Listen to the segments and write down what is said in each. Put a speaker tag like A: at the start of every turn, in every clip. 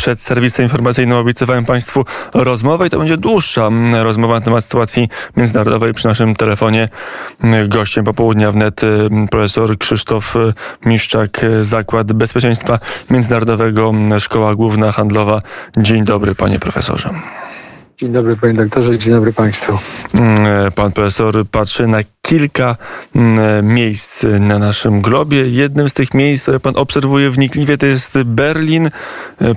A: przed serwisem informacyjnym obiecywałem Państwu rozmowę i to będzie dłuższa mm, rozmowa na temat sytuacji międzynarodowej przy naszym telefonie. Mm, gościem popołudnia wnet mm, profesor Krzysztof Miszczak, Zakład Bezpieczeństwa Międzynarodowego, Szkoła Główna Handlowa. Dzień dobry, panie profesorze.
B: Dzień dobry panie doktorze, dzień dobry państwu.
A: Pan profesor patrzy na kilka miejsc na naszym globie. Jednym z tych miejsc, które pan obserwuje wnikliwie, to jest Berlin.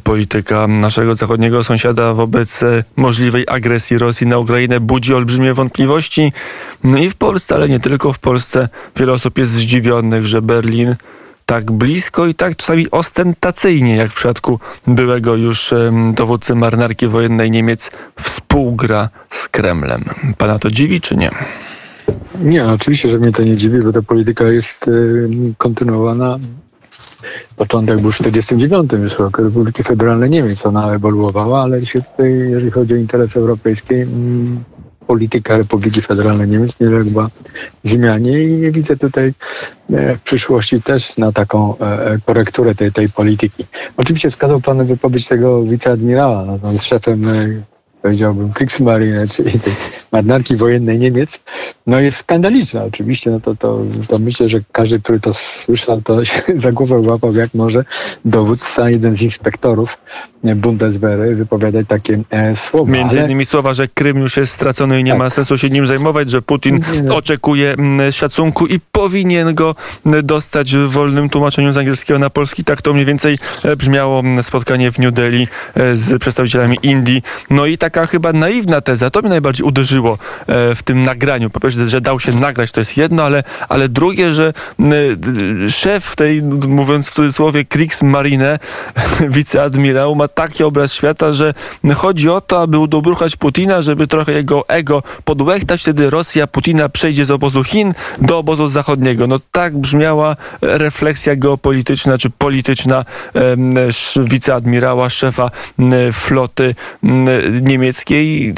A: Polityka naszego zachodniego sąsiada wobec możliwej agresji Rosji na Ukrainę budzi olbrzymie wątpliwości. No i w Polsce, ale nie tylko w Polsce, wiele osób jest zdziwionych, że Berlin tak blisko i tak czasami ostentacyjnie, jak w przypadku byłego już dowódcy marynarki wojennej Niemiec, współgra z Kremlem. Pana to dziwi, czy nie?
B: Nie, oczywiście, że mnie to nie dziwi, bo ta polityka jest kontynuowana. Początek był w 1949 już roku Republiki Federalnej Niemiec. Ona ewoluowała, ale się tutaj, jeżeli chodzi o interesy europejskie, mm, polityka Republiki Federalnej Niemiec nie uległa zmianie i nie widzę tutaj e, w przyszłości też na taką e, e, korekturę tej, tej polityki. Oczywiście wskazał Pan wypowiedź tego wiceadmirała, no, z szefem powiedziałbym, Kriegsmarine, czyli tej marynarki wojennej Niemiec, no jest skandaliczna oczywiście, no to, to, to myślę, że każdy, który to słyszał, to się za głowę łapał, jak może dowódca, jeden z inspektorów Bundeswehry wypowiadać takie e, słowa.
A: Między ale... innymi słowa, że Krym już jest stracony i nie tak. ma sensu się nim zajmować, że Putin no. oczekuje szacunku i powinien go dostać w wolnym tłumaczeniu z angielskiego na polski. Tak to mniej więcej e, brzmiało spotkanie w New Delhi e, z przedstawicielami Indii. No i taka chyba naiwna teza, to mnie najbardziej uderzyło w tym nagraniu. Po pierwsze, że dał się nagrać, to jest jedno, ale, ale drugie, że szef tej, mówiąc w cudzysłowie, Kriegsmarine, wiceadmirał, ma taki obraz świata, że chodzi o to, aby udobruchać Putina, żeby trochę jego ego podłechtać, wtedy Rosja Putina przejdzie z obozu Chin do obozu zachodniego. No tak brzmiała refleksja geopolityczna czy polityczna wiceadmirała, szefa floty niemieckiej,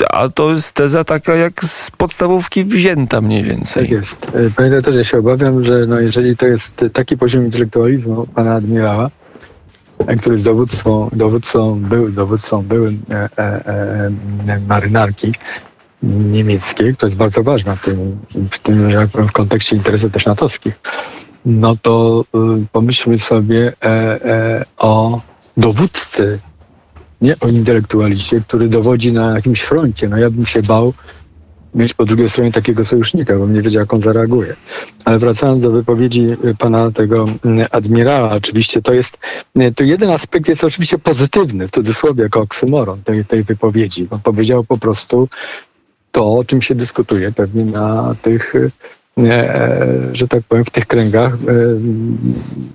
A: a to jest teza taka jak z podstawówki wzięta mniej więcej.
B: Tak jest. Panie doktorze, ja się obawiam, że no jeżeli to jest taki poziom intelektualizmu pana admirała, który jest dowódcą, dowódcą, był, dowódcą byłym e, e, e, marynarki niemieckiej, to jest bardzo ważne w tym, w tym jak powiem, w kontekście interesów też natowskich, no to y, pomyślmy sobie e, e, o dowódcy, nie o intelektualiście, który dowodzi na jakimś froncie. No ja bym się bał, mieć po drugiej stronie takiego sojusznika, bo nie wiedział, jak on zareaguje. Ale wracając do wypowiedzi y, pana tego y, admirała, oczywiście to jest, y, to jeden aspekt jest oczywiście pozytywny, w cudzysłowie, jako oksymoron tej, tej wypowiedzi. On powiedział po prostu to, o czym się dyskutuje pewnie na tych E, że tak powiem, w tych kręgach, e,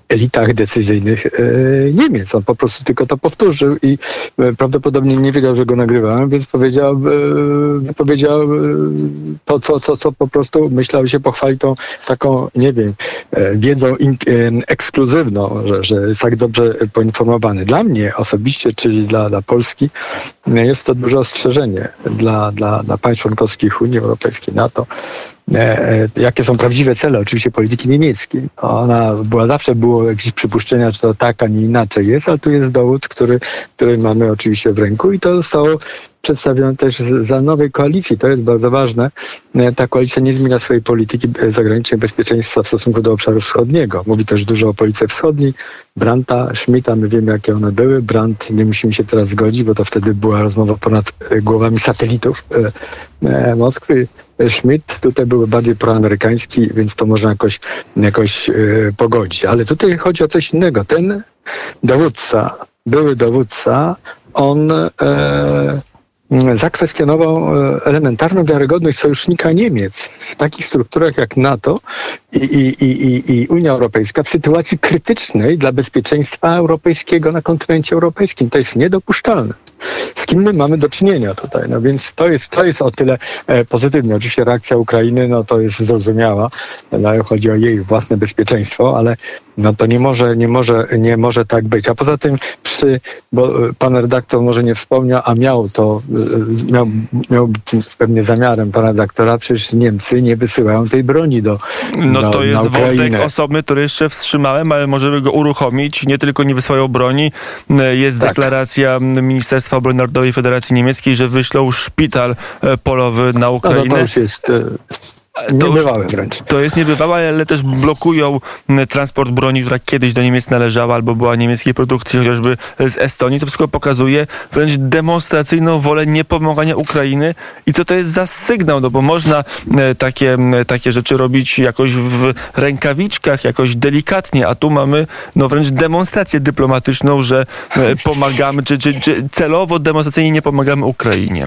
B: elitach decyzyjnych e, Niemiec. On po prostu tylko to powtórzył i prawdopodobnie nie wiedział, że go nagrywałem, więc powiedział, powiedział to, co, co, co po prostu myślał się pochwalić tą taką, nie wiem, wiedzą ekskluzywną, że, że jest tak dobrze poinformowany. Dla mnie osobiście, czyli dla, dla Polski, jest to duże ostrzeżenie dla, dla, dla państw członkowskich Unii Europejskiej, NATO, jakie są prawdziwe cele oczywiście polityki niemieckiej. Ona była, zawsze było jakieś przypuszczenia, czy to tak, a nie inaczej jest, ale tu jest dowód, który, który mamy oczywiście w ręku i to zostało przedstawione też za nowej koalicji. To jest bardzo ważne. Ta koalicja nie zmienia swojej polityki zagranicznej bezpieczeństwa w stosunku do obszaru wschodniego. Mówi też dużo o polityce wschodniej. Brandta, Schmidta, my wiemy jakie one były. Brandt, nie musimy się teraz zgodzić, bo to wtedy była rozmowa ponad głowami satelitów e, e, Moskwy. Schmidt tutaj był bardziej proamerykański, więc to można jakoś, jakoś yy, pogodzić. Ale tutaj chodzi o coś innego. Ten dowódca, były dowódca, on e, zakwestionował e, elementarną wiarygodność sojusznika Niemiec w takich strukturach jak NATO i, i, i, i, Unia Europejska w sytuacji krytycznej dla bezpieczeństwa europejskiego na kontynencie europejskim. To jest niedopuszczalne. z kim my mamy do czynienia tutaj. No więc to jest, to jest o tyle e, pozytywne. Oczywiście reakcja Ukrainy, no to jest zrozumiała. No, chodzi o jej własne bezpieczeństwo, ale no to nie może, nie może, nie może tak być. A poza tym przy, bo e, pan redaktor może nie wspomniał, a miał to, miał, miał być pewnie zamiarem pana redaktora, przecież Niemcy nie wysyłają tej broni do
A: No
B: do,
A: to jest
B: Ukrainę.
A: wątek osobny, który jeszcze wstrzymałem, ale możemy go uruchomić. Nie tylko nie wysyłają broni, e, jest
B: Tak.
A: deklaracja Ministerstwa Obrony Narodowej Federacji Niemieckiej, że wyślą szpital e, polowy na
B: No, no,
A: Ukrainę.
B: to już jest e, niebywałe wręcz.
A: To jest niebywałe, ale też blokują transport broni, która kiedyś do Niemiec należała albo była niemieckiej produkcji, chociażby z Estonii. To wszystko pokazuje wręcz demonstracyjną wolę niepomagania Ukrainy. I co to jest za sygnał? No bo można takie, takie rzeczy robić jakoś w rękawiczkach, jakoś delikatnie, a tu mamy no wręcz demonstrację dyplomatyczną, że pomagamy, czy, czy, czy celowo demonstracyjnie nie pomagamy Ukrainie.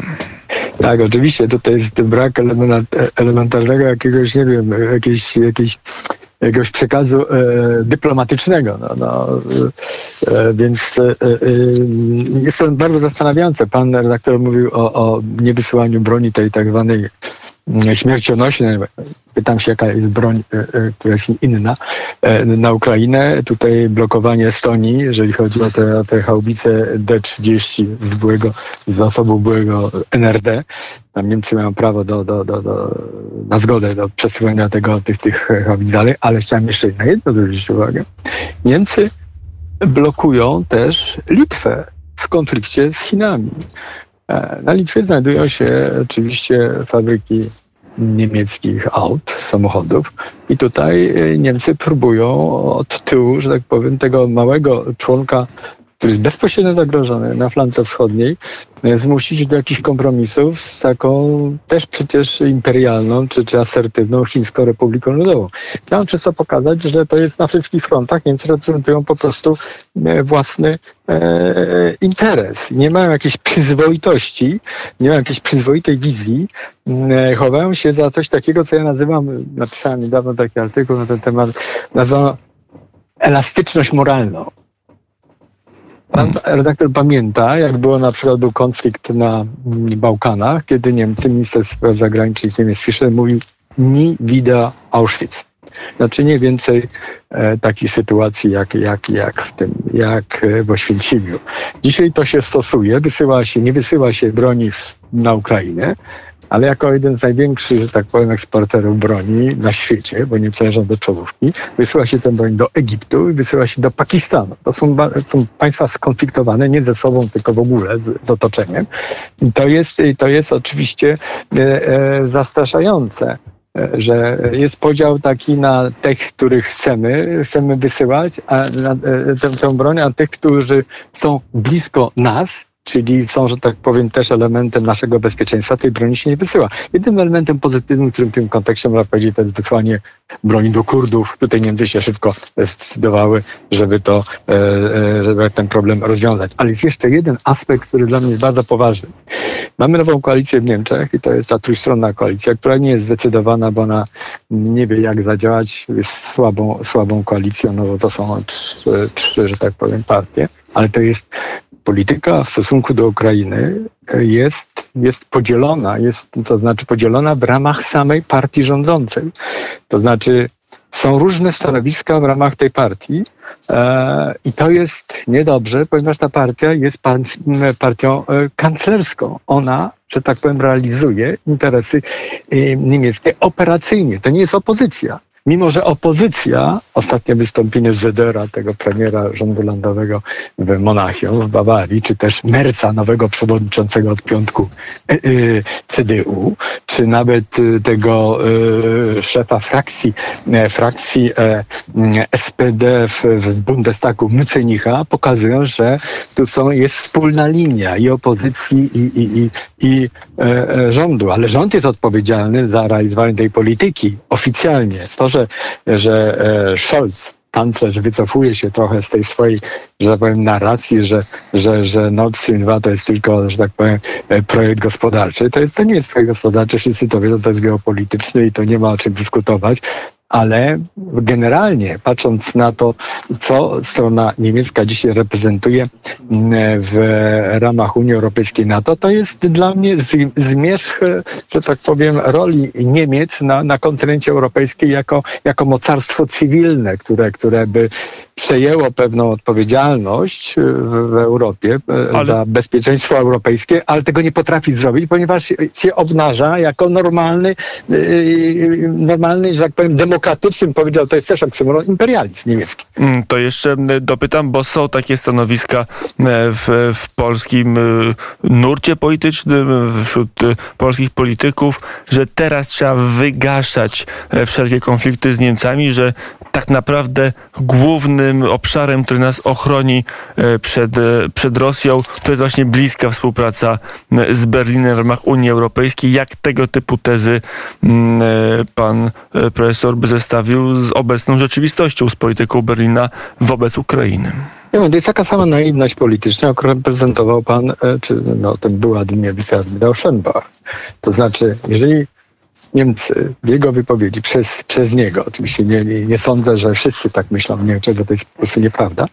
B: Tak, oczywiście tutaj jest brak element, elementarnego jakiegoś, nie wiem, jakiejś, jakiejś, jakiegoś przekazu e, dyplomatycznego. No, no, e, więc e, e, jest to bardzo zastanawiające. Pan redaktor mówił o, o niewysyłaniu broni tej tak zwanej śmiercionośnej. Pytam się, jaka jest broń, e, e, która jest inna e, na Ukrainę. Tutaj blokowanie Estonii, jeżeli chodzi o te, o te haubice D-30 z byłego, z zasobu byłego NRD. Tam Niemcy mają prawo do, do, do, do, na zgodę do przesyłania tego, tych, tych haubic dalej, ale chciałem jeszcze na jedno zwrócić uwagę. Niemcy blokują też Litwę w konflikcie z Chinami. E, Na Litwie znajdują się oczywiście fabryki niemieckich aut, samochodów. I tutaj e, Niemcy próbują od tyłu, że tak powiem, tego małego członka, który jest bezpośrednio zagrożony na flance wschodniej, e, zmusić do jakichś kompromisów z taką też przecież imperialną czy, czy asertywną Chińską Republiką Ludową. Chciałem przez to pokazać, że to jest na wszystkich frontach. Niemcy reprezentują po prostu e, własny e, interes. Nie mają jakiejś przyzwoitości, nie mają jakiejś przyzwoitej wizji. E, chowają się za coś takiego, co ja nazywam, napisałem niedawno taki artykuł na ten temat, nazwano elastyczność moralną. Pan redaktor pamięta, jak było na przykład był konflikt na mm, Bałkanach, kiedy Niemcy, minister spraw zagranicznych Niemiec Fischer mówił ni wieder Auschwitz. Znaczy nie więcej e, takich sytuacji jak, jak, jak w tym, jak e, w Oświęcimiu. Dzisiaj to się stosuje, wysyła się, nie wysyła się broni w, na Ukrainę, ale jako jeden z największych, że tak powiem, eksporterów broni na świecie, bo nie należą do czołówki, wysyła się tę broń do Egiptu i wysyła się do Pakistanu. To są, są państwa skonfliktowane nie ze sobą, tylko w ogóle z, z otoczeniem. I to jest, to jest oczywiście e, e, zastraszające e, że jest podział taki na tych, których chcemy, chcemy wysyłać a na, e, tę, tę broń, a tych, którzy są blisko nas, czyli są, że tak powiem, też elementem naszego bezpieczeństwa, tej broni się nie wysyła. Jedynym elementem pozytywnym, którym w tym kontekście można powiedzieć, to jest wysłanie broni do Kurdów. Tutaj Niemcy się szybko zdecydowały, żeby to, e, e, żeby ten problem rozwiązać. Ale jest jeszcze jeden aspekt, który dla mnie jest bardzo poważny. Mamy nową koalicję w Niemczech i to jest ta trójstronna koalicja, która nie jest zdecydowana, bo ona nie wie jak zadziałać, jest słabą, słabą koalicją, no bo to są trzy, trzy, że tak powiem, partie, ale to jest polityka w stosunku do Ukrainy jest, jest podzielona, jest, to znaczy podzielona w ramach samej partii rządzącej. To znaczy są różne stanowiska w ramach tej partii e, i to jest niedobrze, ponieważ ta partia jest pan, partią e, kanclerską. Ona, że tak powiem, realizuje interesy e, niemieckie operacyjnie. To nie jest opozycja. Mimo, że opozycja, ostatnie wystąpienie Zedera, tego premiera rządu landowego w Monachium, w Bawarii, czy też Merca, nowego przewodniczącego od piątku e, e, CDU, czy nawet e, tego e, szefa frakcji, e, frakcji e, m, SPD w, w Bundestagu Mycenicha, pokazują, że tu są, jest wspólna linia i opozycji, i, i, i, i rządu. Ale rząd jest odpowiedzialny za realizowanie tej polityki oficjalnie. To, że, że e, Scholz, kanclerz, wycofuje się trochę z tej swojej, że tak powiem, narracji, że, że, że Nord Stream 2 to jest tylko, że tak powiem, e, projekt gospodarczy. To, jest, to nie jest projekt gospodarczy, wszyscy to wiedzą, to jest geopolityczny i to nie ma o czym dyskutować. Ale generalnie patrząc na to, co strona niemiecka dzisiaj reprezentuje w ramach Unii Europejskiej NATO, to jest dla mnie zmierzch, że tak powiem, roli Niemiec na, na kontynencie europejskim jako, jako mocarstwo cywilne, które, które by przejęło pewną odpowiedzialność w, Europie e, ale... za bezpieczeństwo europejskie, ale tego nie potrafi zrobić, ponieważ się obnaża jako normalny, e, normalny, że tak powiem, demokratyczny, powiedział, to jest też oksymoron, imperializm niemiecki.
A: Mm, to jeszcze dopytam, bo są takie stanowiska e, w, w polskim nurcie politycznym, wśród polskich polityków, że teraz trzeba wygaszać wszelkie konflikty z Niemcami, że tak naprawdę głównym obszarem, który nas ochroni e, przed, e, przed Rosją, to jest właśnie bliska współpraca e, z Berlinem w ramach Unii Europejskiej. Jak tego typu tezy pan profesor zestawił z obecną rzeczywistością, z polityką Berlina wobec Ukrainy?
B: Nie wiem, to jest taka sama naiwność polityczna, jaką reprezentował pan, czy no, ten był admirał Schönbach. To znaczy, jeżeli Niemcy w jego wypowiedzi, przez, przez niego, oczywiście nie, nie, nie sądzę, że wszyscy tak myślą w Niemczech, bo to jest po prostu nieprawda,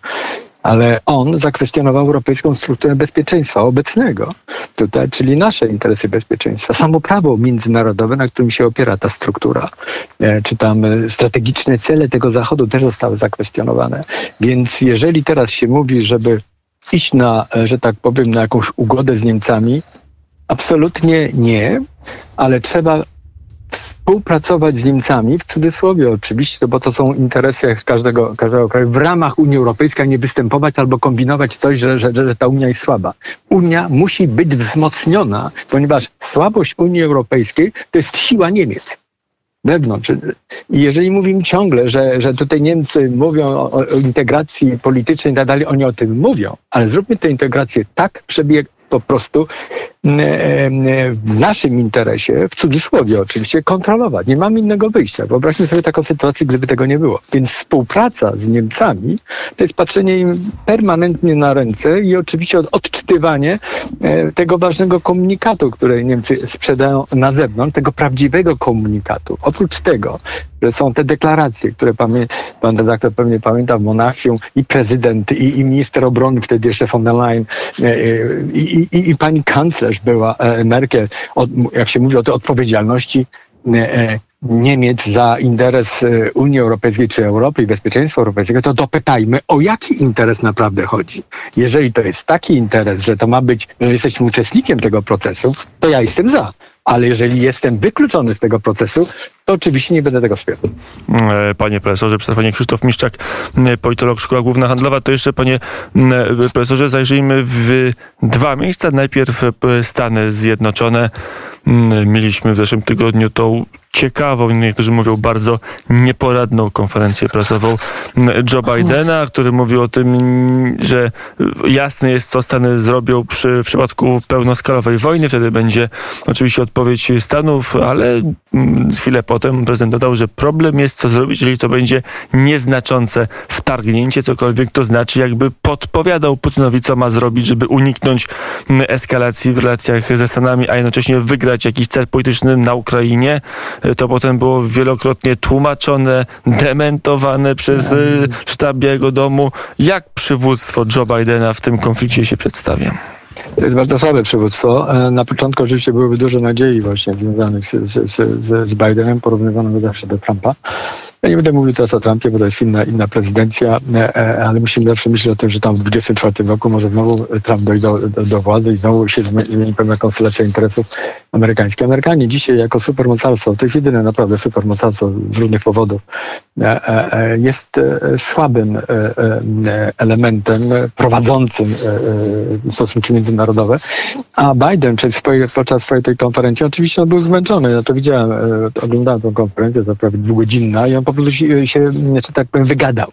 B: ale on zakwestionował europejską strukturę bezpieczeństwa obecnego tutaj, czyli nasze interesy bezpieczeństwa, samo prawo międzynarodowe, na którym się opiera ta struktura, e, czy tam strategiczne cele tego Zachodu też zostały zakwestionowane. Więc jeżeli teraz się mówi, żeby iść na, e, że tak powiem, na jakąś ugodę z Niemcami, absolutnie nie, ale trzeba współpracować z Niemcami, w cudzysłowie oczywiście, bo to są interesy każdego, każdego kraju, w ramach Unii Europejskiej, nie występować albo kombinować coś, że, że, że ta Unia jest słaba. Unia musi być wzmocniona, ponieważ słabość Unii Europejskiej to jest siła Niemiec wewnątrz. I jeżeli mówimy ciągle, że, że tutaj Niemcy mówią o, o integracji politycznej i tak dalej, oni o tym mówią, ale zróbmy tę integrację tak, żeby po prostu w naszym interesie, w cudzysłowie oczywiście, kontrolować. Nie mamy innego wyjścia. Wyobraźmy sobie taką sytuację, gdyby tego nie było. Więc współpraca z Niemcami to jest patrzenie im permanentnie na ręce i oczywiście odczytywanie e, tego ważnego komunikatu, który Niemcy sprzedają na zewnątrz, tego prawdziwego komunikatu. Oprócz tego, że są te deklaracje, które pan, pan redaktor pewnie pamięta w Monachium i prezydent, i, i minister obrony, wtedy jeszcze von der Leyen, e, e, i, i, i pani kanclerz, była e, Merkel, od, jak się mówi o tej odpowiedzialności Niemiec za interes Unii Europejskiej czy Europy i bezpieczeństwa europejskiego, to dopytajmy, o jaki interes naprawdę chodzi. Jeżeli to jest taki interes, że to ma być, że jesteśmy uczestnikiem tego procesu, to ja jestem za ale jeżeli jestem wykluczony z tego procesu, to oczywiście nie będę tego wspierał.
A: Panie profesorze, panie Krzysztof Miszczak, politolog Szkoła Główna Handlowa, to jeszcze panie profesorze zajrzyjmy w dwa miejsca. Najpierw Stany Zjednoczone. Mieliśmy w zeszłym tygodniu tą ciekawą, niektórzy mówią bardzo nieporadną konferencję prasową Joe Bidena, który mówił o tym, że jasne jest, co Stany zrobią przy, w przypadku pełnoskalowej wojny. Wtedy będzie oczywiście odpowiedź Stanów, ale chwilę potem prezydent dodał, że problem jest, co zrobić, jeżeli to będzie nieznaczące wtargnięcie, cokolwiek to znaczy, jakby podpowiadał Putinowi, co ma zrobić, żeby uniknąć eskalacji w relacjach ze Stanami, a jednocześnie wygrać jakiś cel polityczny na Ukrainie. To potem było wielokrotnie tłumaczone, dementowane przez y, sztab Białego Domu. Jak przywództwo Joe Bidena w tym konflikcie się przedstawia?
B: To jest bardzo słabe przywództwo. E, na początku oczywiście byłyby dużo nadziei właśnie związanych z, z, z, z Bidenem, porównywanego zawsze do Trumpa. Ja nie będę mówił teraz o Trumpie, bo to jest inna, inna prezydencja, e, e, ale musimy zawsze myśleć o tym, że tam w 2024 roku może znowu Trump dojdzie do, do, do władzy i znowu się zmieni pewna konstelacja interesów amerykańskich. Amerykanie dzisiaj jako supermocarstwo, to jest jedyne naprawdę supermocarstwo z różnych powodów, e, jest słabym elementem prowadzącym stosunki międzynarodowe, a Biden podczas swojej tej konferencji, oczywiście on był zmęczony, ja to widziałem, oglądałem tę konferencję, to prawie dwugodzinna i on po prostu się, się, że tak powiem, wygadał.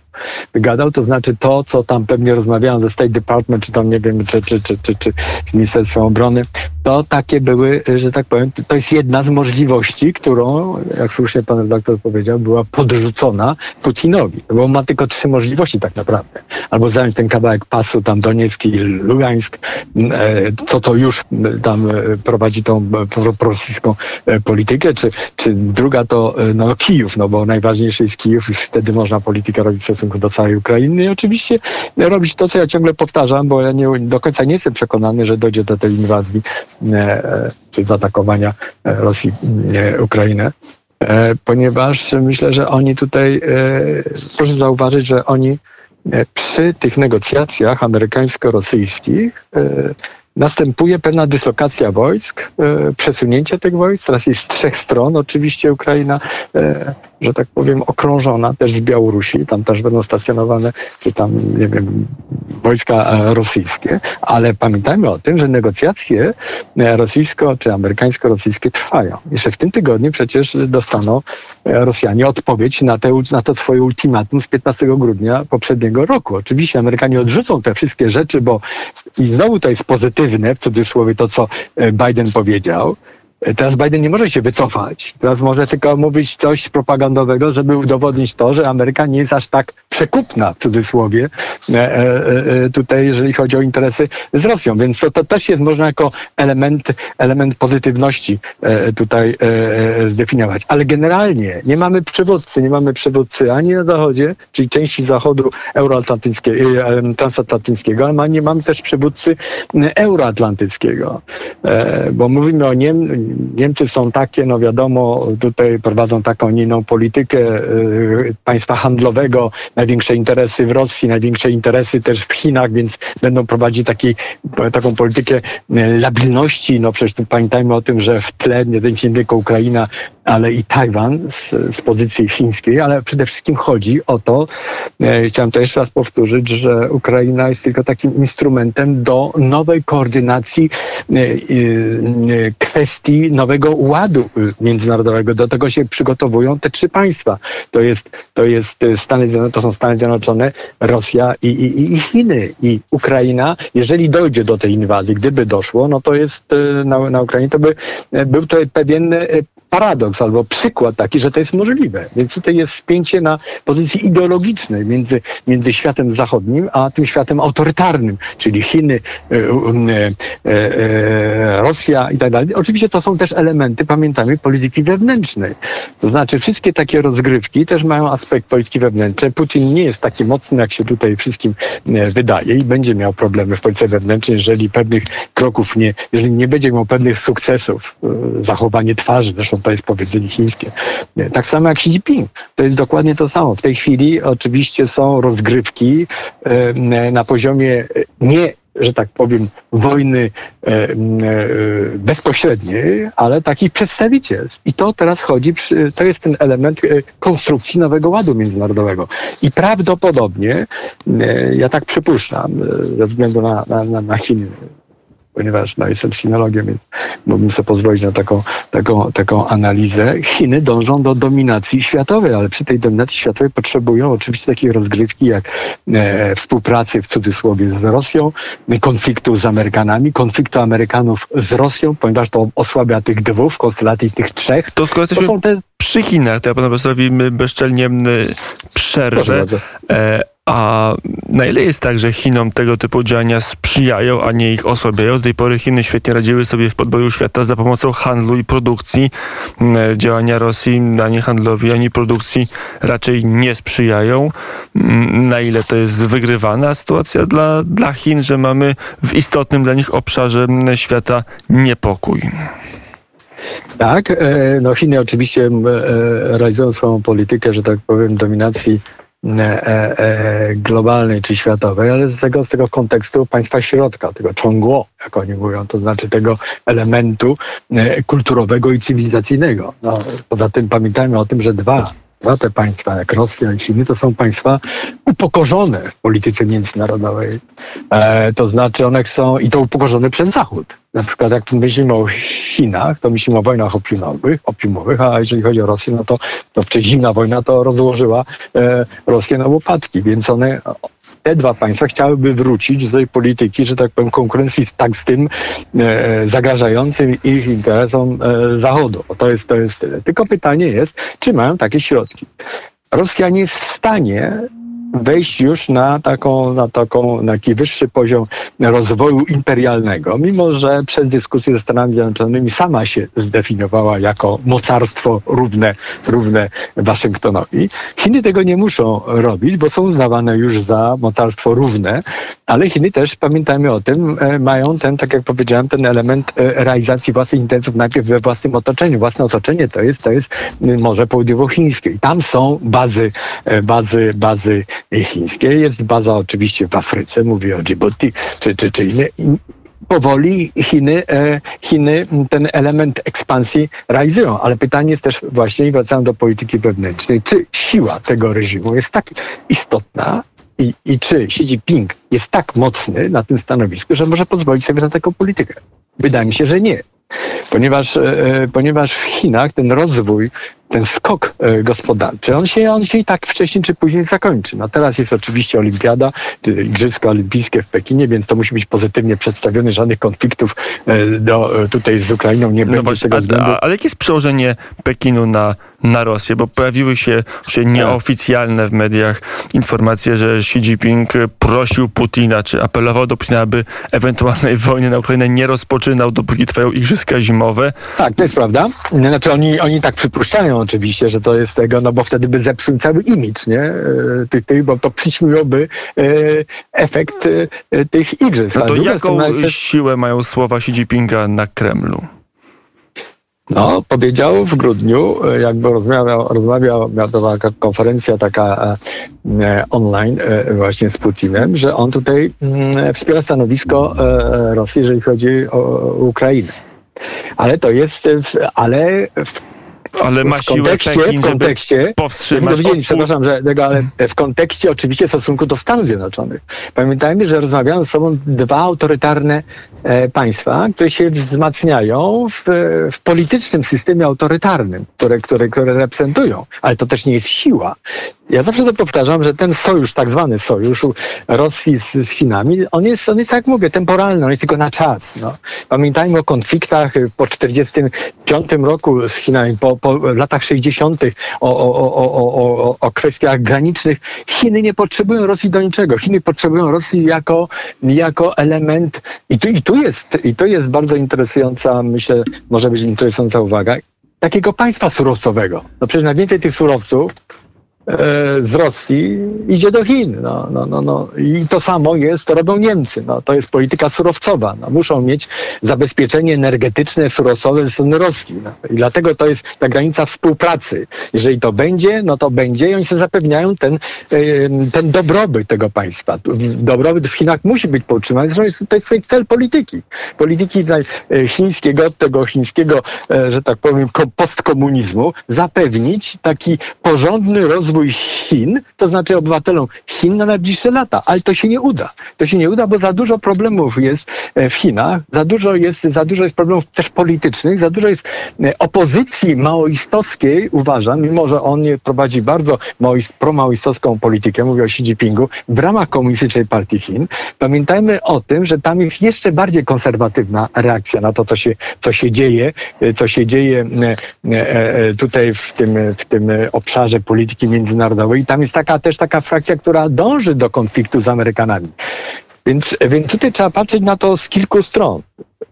B: Wygadał, to znaczy to, co tam pewnie rozmawiałem ze State Department, czy tam, nie wiem, czy, czy, czy, czy, czy z Ministerstwem Obrony, to takie były, że tak powiem, to jest jedna z możliwości, którą, jak słusznie pan redaktor powiedział, była podrzucona Putinowi. Bo on ma tylko trzy możliwości tak naprawdę. Albo zająć ten kawałek pasu tam Doniecki i Lugańsk, e, co to już tam e, prowadzi tą prorosyjską e, politykę, czy, czy druga to no, Kijów, no bo najważniejszy jest Kijów i wtedy można politykę robić w stosunku do całej Ukrainy i oczywiście robić to, co ja ciągle powtarzam, bo ja nie, do końca nie jestem przekonany, że dojdzie do tej inwazji czy zaatakowania Rosji Ukrainy ponieważ myślę, że oni tutaj, proszę zauważyć, że oni przy tych negocjacjach amerykańsko-rosyjskich następuje pewna dyslokacja wojsk, e, przesunięcie tych wojsk. Teraz jest z trzech stron. Oczywiście Ukraina, e, że tak powiem, okrążona też w Białorusi. Tam też będą stacjonowane, czy tam, nie wiem, wojska e, rosyjskie. Ale pamiętajmy o tym, że negocjacje rosyjsko- czy amerykańsko-rosyjskie trwają. Jeszcze w tym tygodniu przecież dostaną Rosjanie odpowiedź na, te, na to swoje ultimatum z 15 grudnia poprzedniego roku. Oczywiście Amerykanie odrzucą te wszystkie rzeczy, bo i znowu to jest pozytywne, w cudzysłowie to, co e, Biden powiedział, Teraz Biden nie może się wycofać. Teraz może tylko mówić coś propagandowego, żeby udowodnić to, że Ameryka nie jest aż tak przekupna, w cudzysłowie, e, e, e, tutaj, jeżeli chodzi o interesy z Rosją. Więc to, to też jest można jako element, element pozytywności tutaj zdefiniować. Ale generalnie nie mamy przywódcy, nie mamy przywódcy ani na zachodzie, czyli części zachodu transatlantyckiego, ale nie mamy też przywódcy euroatlantyckiego. Bo mówimy o Niemczech, Niemcy są takie, no wiadomo, tutaj prowadzą taką inną politykę y, państwa handlowego, największe interesy w Rosji, największe interesy też w Chinach, więc będą prowadzić taki, taką politykę y, labilności. No przecież tu pamiętajmy o tym, że w tle nie tylko Ukraina, ale i Tajwan z, z pozycji chińskiej, ale przede wszystkim chodzi o to, e, chciałem to jeszcze raz powtórzyć, że Ukraina jest tylko takim instrumentem do nowej koordynacji kwestii nowego ładu międzynarodowego. Do tego się przygotowują te trzy państwa. To jest, to jest Stany Zjednoczone, to są Stany Zjednoczone, Rosja i, i, i Chiny. I Ukraina, jeżeli dojdzie do tej inwazji, gdyby doszło, no to jest na, na Ukrainie, to by był to pewien paradoks albo przykład taki, że to jest możliwe. Więc tutaj jest spięcie na pozycji ideologicznej między, między światem zachodnim, a tym światem autorytarnym, czyli Chiny, e, e, e, Rosja i tak dalej. Oczywiście to są też elementy, pamiętamy, polityki wewnętrznej. To znaczy wszystkie takie rozgrywki też mają aspekt polityki wewnętrznej. Putin nie jest taki mocny, jak się tutaj wszystkim wydaje i będzie miał problemy w polityce wewnętrznej, jeżeli pewnych kroków nie, jeżeli nie będzie miał pewnych sukcesów, zachowanie twarzy, zresztą to jest powiedzenie chińskie. Tak samo jak Xi Jinping. To jest dokładnie to samo. W tej chwili oczywiście są rozgrywki na poziomie nie że tak powiem, wojny bezpośredniej, ale takich przedstawicielstw. I to teraz chodzi, to jest ten element e, konstrukcji nowego ładu międzynarodowego. I prawdopodobnie, ja tak przypuszczam, e, ze względu na, na, na Chiny, ponieważ no, jestem sinologiem, więc mógłbym sobie pozwolić na taką, taką, taką analizę. Chiny dążą do dominacji światowej, ale przy tej dominacji światowej potrzebują oczywiście takiej rozgrywki jak e, współpracy w cudzysłowie z Rosją, konfliktu z Amerykanami, konfliktu Amerykanów z Rosją, ponieważ to osłabia tych dwóch w konstelacji tych trzech.
A: To skoro jesteśmy to są te... przy Chinach, to ja panu profesorowi bezczelnie przerwę. E, a na ile jest tak, że Chinom tego typu działania sprzyjają, a nie ich osłabiają? Do tej pory Chiny świetnie radziły sobie w podboju świata za pomocą handlu i produkcji. Mm, działania Rosji ani handlowi, ani produkcji raczej nie sprzyjają. Mm, na ile to jest wygrywana sytuacja dla, dla Chin, że mamy w istotnym dla nich obszarze mm, świata niepokój?
B: Tak, e, no Chiny oczywiście e, realizują swoją politykę, że tak powiem, dominacji E, e, globalnej czy światowej, ale z tego, z tego kontekstu państwa środka, tego ciągło, jak oni mówią, to znaczy tego elementu e, kulturowego i cywilizacyjnego. No, poza tym pamiętajmy o tym, że dwa Dwa te państwa, jak Rosja i Chiny, to są państwa upokorzone w polityce międzynarodowej. E, to znaczy one są, i to upokorzone przez Zachód. Na przykład jak myślimy o Chinach, to myślimy o wojnach opiumowych, opiumowych a jeżeli chodzi o Rosję, no to, to wcześniej zimna wojna to rozłożyła e, Rosję na łopatki, więc one te dwa państwa chciałyby wrócić do tej polityki, że tak powiem, konkurencji tak z tym e, zagrażającym ich interesom e, Zachodu. To jest, to jest tyle. Tylko pytanie jest, czy mają takie środki. Rosja nie jest w stanie wejść już na taką, na taką, na taki wyższy poziom rozwoju imperialnego, mimo że przez dyskusję ze Stanami Zjednoczonymi sama się zdefiniowała jako mocarstwo równe, równe Waszyngtonowi. Chiny tego nie muszą robić, bo są uznawane już za mocarstwo równe, ale Chiny też, pamiętajmy o tym, e, mają ten, tak jak powiedziałem, ten element e, realizacji własnych interesów najpierw we własnym otoczeniu. Własne otoczenie to jest, to jest Morze Południowochińskie. Tam są bazy, e, bazy, bazy chińskie. Jest baza oczywiście w Afryce, mówię o Djibouti czy, czy, czy inne. Powoli Chiny, Chiny ten element ekspansji realizują, ale pytanie jest też właśnie, i wracam do polityki wewnętrznej, czy siła tego reżimu jest tak istotna, i, i czy Xi Jinping jest tak mocny na tym stanowisku, że może pozwolić sobie na taką politykę? Wydaje mi się, że nie ponieważ, e, ponieważ w Chinach ten rozwój ten skok e, gospodarczy, on się, on się i tak wcześniej czy później zakończy. No teraz jest oczywiście olimpiada, Igrzyska Olimpijskie w Pekinie, więc to musi być pozytywnie przedstawione. Żadnych konfliktów e, do, e, tutaj z Ukrainą nie no będzie właśnie, tego względu.
A: A, ale jakie jest przełożenie Pekinu na, na Rosję? Bo pojawiły się, się nieoficjalne w mediach informacje, że Xi Jinping prosił Putina, czy apelował do Putina, aby ewentualnej wojny na Ukrainę nie rozpoczynał, dopóki trwają Igrzyska Zimowe.
B: Tak, to jest prawda. Znaczy oni, oni tak przypuszczają, oczywiście, że to jest tego, no bo wtedy by zepsuł cały imidż, nie? E, tych, tych, bo to przyćmiłoby e, efekt e, tych igrzysk.
A: No to jaką siłę mają słowa Xi Jinpinga na Kremlu?
B: No, powiedział w grudniu, jakby rozmawiał, rozmawiał miała to taka konferencja taka e, online e, właśnie z Putinem, że on tutaj e, wspiera stanowisko Rosji, jeżeli chodzi o Ukrainę. Ale to jest, ale w
A: ale ma
B: w kontekście,
A: Pekin,
B: w kontekście,
A: powstrzymać
B: dowiedzieli, przepraszam, że tego, ale w kontekście oczywiście stosunku do Stanów Zjednoczonych. Pamiętajmy, że rozmawiają ze sobą dwa autorytarne e, państwa, które się wzmacniają w, w politycznym systemie autorytarnym, które, które, które reprezentują. Ale to też nie jest siła. Ja zawsze to powtarzam, że ten sojusz, tak zwany sojusz Rosji z, z Chinami, on jest, on jest, tak jak mówię, temporalny, on jest tylko na czas. No. Pamiętajmy o konfliktach po 1945 roku z Chinami, po, po latach 60., o, o, o, o, kwestiach granicznych. Chiny nie potrzebują Rosji do niczego. Chiny potrzebują Rosji jako, jako element, i tu, i tu jest, i to jest bardzo interesująca, myślę, może być interesująca uwaga, takiego państwa surowcowego. No przecież najwięcej tych surowców z Rosji idzie do Chin. No, no, no, no. I to samo jest, robią Niemcy. No, to jest polityka surowcowa. No, muszą mieć zabezpieczenie energetyczne, surowcowe ze strony Rosji. No. I dlatego to jest ta granica współpracy. Jeżeli to będzie, no to będzie i oni sobie zapewniają ten, ten dobrobyt tego państwa. Dobrobyt w Chinach musi być podtrzymany. Zresztą to jest cel polityki. Polityki e, chińskiego, tego chińskiego, e, że tak powiem, postkomunizmu, zapewnić taki porządny rozwój rozwój Chin, to znaczy obywatelom Chin na najbliższe lata, ale to się nie uda. To się nie uda, bo za dużo problemów jest e, w Chinach, za dużo jest, za dużo jest problemów też politycznych, za dużo jest e, opozycji maoistowskiej, uważam, mimo że on prowadzi bardzo maoist, promaoistowską politykę, mówię o Xi Jinpingu, w ramach Komunistycznej Partii Chin. Pamiętajmy o tym, że tam jest jeszcze bardziej konserwatywna reakcja na to, co się, co się dzieje, e, co się dzieje tutaj w tym, w tym obszarze polityki międzynarodowej międzynarodowej i tam jest taka też taka frakcja, która dąży do konfliktu z Amerykanami. Więc, więc tutaj trzeba patrzeć na to z kilku stron.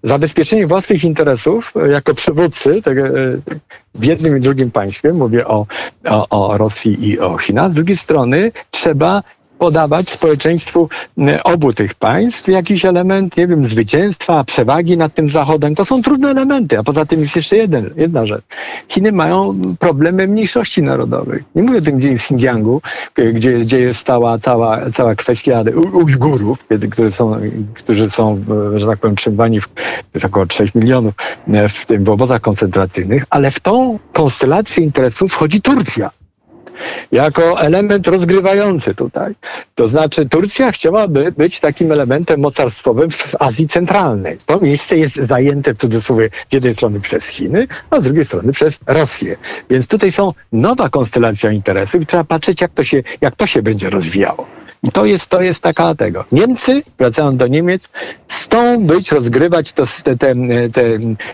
B: Zabezpieczenie własnych interesów e, jako przywódcy tak, w jednym i drugim państwie, mówię o, o, o Rosji i o Chinach, z drugiej strony trzeba podawać społeczeństwu obu tych państw jakiś element, nie wiem, zwycięstwa, przewagi nad tym Zachodem. To są trudne elementy, a poza tym jest jeszcze jeden, jedna rzecz. Chiny mają problemy mniejszości narodowych. Nie mówię o tym, gdzie jest Xinjiangu, gdzie, gdzie jest cała, cała, cała kwestia Ujgurów, którzy są, którzy są, że tak powiem, trzymani w, jest około 3 milionów w tym w obozach koncentracyjnych, ale w tą konstelację interesów wchodzi Turcja jako element rozgrywający tutaj. To znaczy Turcja chciałaby być takim elementem mocarstwowym w Azji Centralnej. To miejsce jest zajęte w cudzysłowie z jednej strony przez Chiny, a z drugiej strony przez Rosję. Więc tutaj są nowa konstelacja interesów i trzeba patrzeć, jak to się, jak to się będzie rozwijało. I to jest, to jest taka tego. Niemcy, wracając do Niemiec, chcą być, rozgrywać to, te, te, te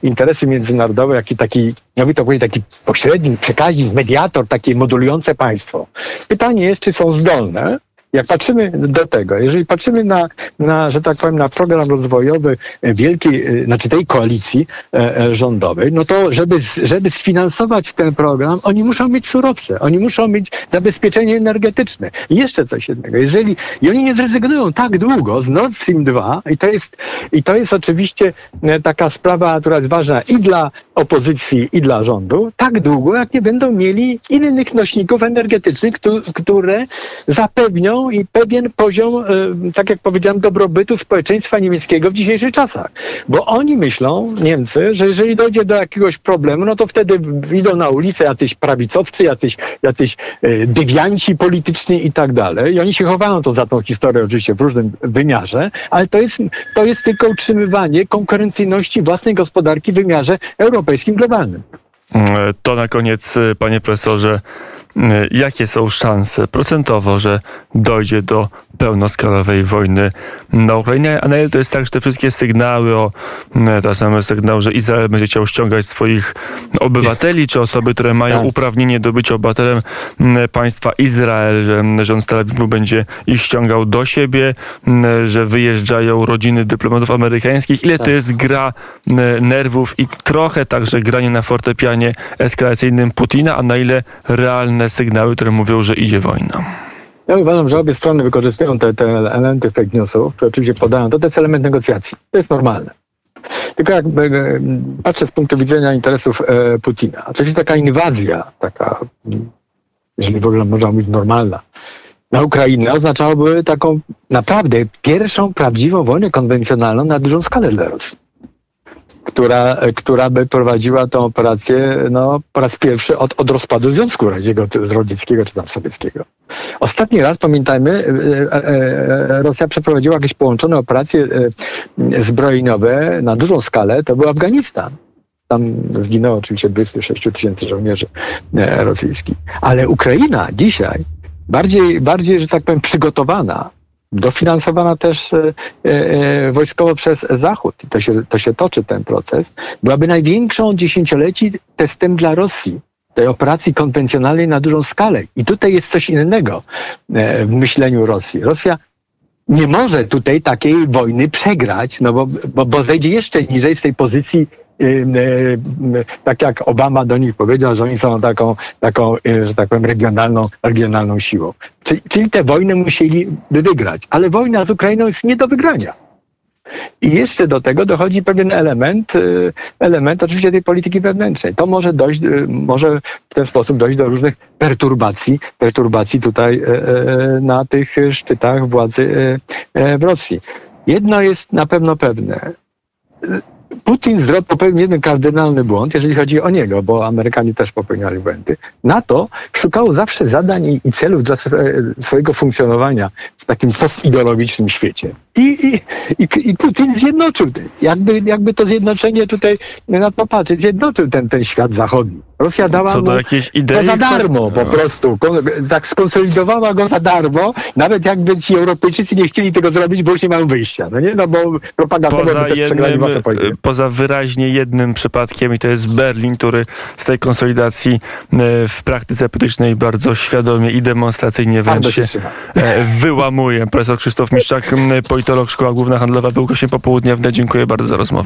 B: interesy międzynarodowe, jaki taki, jakby to powiedzieć, taki pośrednik, przekaźnik, mediator, takie modulujące państwo. Pytanie jest, czy są zdolne jak patrzymy do tego, jeżeli patrzymy na, na, że tak powiem, na program rozwojowy wielkiej, znaczy tej koalicji e, e, rządowej, no to żeby, żeby sfinansować ten program, oni muszą mieć surowce, oni muszą mieć zabezpieczenie energetyczne. I jeszcze coś jednego, jeżeli, i oni nie zrezygnują tak długo z Nord Stream 2 i to jest, i to jest oczywiście e, taka sprawa, która jest ważna i dla opozycji, i dla rządu, tak długo, jak nie będą mieli innych nośników energetycznych, które zapewnią i pewien poziom, e, tak jak powiedziałem, dobrobytu społeczeństwa niemieckiego w dzisiejszych czasach. Bo oni myślą, Niemcy, że jeżeli dojdzie do jakiegoś problemu, no to wtedy idą na ulicę jacyś prawicowcy, jacyś, jacyś e, dewianci polityczni i tak dalej. I oni się chowają to za tą historię oczywiście w różnym wymiarze, ale to jest, to jest tylko utrzymywanie konkurencyjności własnej gospodarki w wymiarze europejskim, globalnym.
A: To na koniec, panie profesorze, jakie są szanse procentowo, że dojdzie do pełnoskalowej wojny na Ukrainie, a na ile to jest tak, że te wszystkie sygnały o, ta same sygnał, że Izrael będzie chciał ściągać swoich obywateli, czy osoby, które mają tak. uprawnienie do bycia obywatelem państwa Izrael, że rząd Tel Awiwu będzie ich ściągał do siebie, że wyjeżdżają rodziny dyplomatów amerykańskich. Ile to tak. jest gra nerwów i trochę także granie na fortepianie eskalacyjnym Putina, a na ile realne sygnały, które mówią, że idzie wojna?
B: Ja uważam, że obie strony wykorzystują te, te elementy fake newsów, które oczywiście podają. To, to jest element negocjacji. To jest normalne. Tylko jak e, patrzę z punktu widzenia interesów e, Putina, oczywiście taka inwazja, taka, jeżeli w ogóle można mówić normalna, na Ukrainę oznaczałoby taką naprawdę pierwszą prawdziwą wojnę konwencjonalną na dużą skalę dla Rosji która, która by prowadziła tę operację no, po raz pierwszy od, od rozpadu Związku Radzieckiego czy tam sowieckiego. Ostatni raz, pamiętajmy, e, e, e, Rosja przeprowadziła jakieś połączone operacje zbrojeniowe na dużą skalę, to był Afganistan. Tam zginęło oczywiście 26 tysięcy żołnierzy rosyjskich. Ale Ukraina dzisiaj bardziej, bardziej, że tak powiem, przygotowana dofinansowana też e, e, wojskowo przez Zachód. To się, to się toczy ten proces. Byłaby największą dziesięcioleci testem dla Rosji tej operacji konwencjonalnej na dużą skalę. I tutaj jest coś innego e, w myśleniu Rosji. Rosja nie może tutaj takiej wojny przegrać, no bo, bo, bo zejdzie jeszcze niżej z tej pozycji tak jak Obama do nich powiedział, że oni są taką, taką że tak powiem, regionalną, regionalną siłą. Czyli, czyli tę wojnę musieliby wygrać. Ale wojna z Ukrainą jest nie do wygrania. I jeszcze do tego dochodzi pewien element, y, element oczywiście tej polityki wewnętrznej. To może dojść, y, może w ten sposób dojść do różnych perturbacji, perturbacji tutaj y, na tych szczytach władzy w Rosji. Jedno jest na pewno pewne. Putin zrobił popełnił jeden kardynalny błąd, jeżeli chodzi o niego, bo Amerykanie też popełniali błędy. NATO szukało zawsze zadań i, i celów dla swojego funkcjonowania w takim postideologicznym świecie. I, i, i, Putin zjednoczył, jakby, jakby to zjednoczenie tutaj na to patrzeć, zjednoczył ten, ten świat zachodni. Rosja dała
A: Co
B: mu to za darmo po prostu. Tak skonsolidowała go za darmo, nawet jakby ci Europejczycy nie chcieli tego zrobić, bo już nie mają wyjścia. No nie, no bo propagandowo
A: poza też jednym, Poza wyraźnie jednym przypadkiem i to jest Berlin, który z tej konsolidacji e, w praktyce politycznej bardzo świadomie i demonstracyjnie wręcz się e, wyłamuje. Profesor Krzysztof Miszczak, politolog Szkoła Główna Handlowa był gościem popołudnia. Dziękuję bardzo za rozmowę.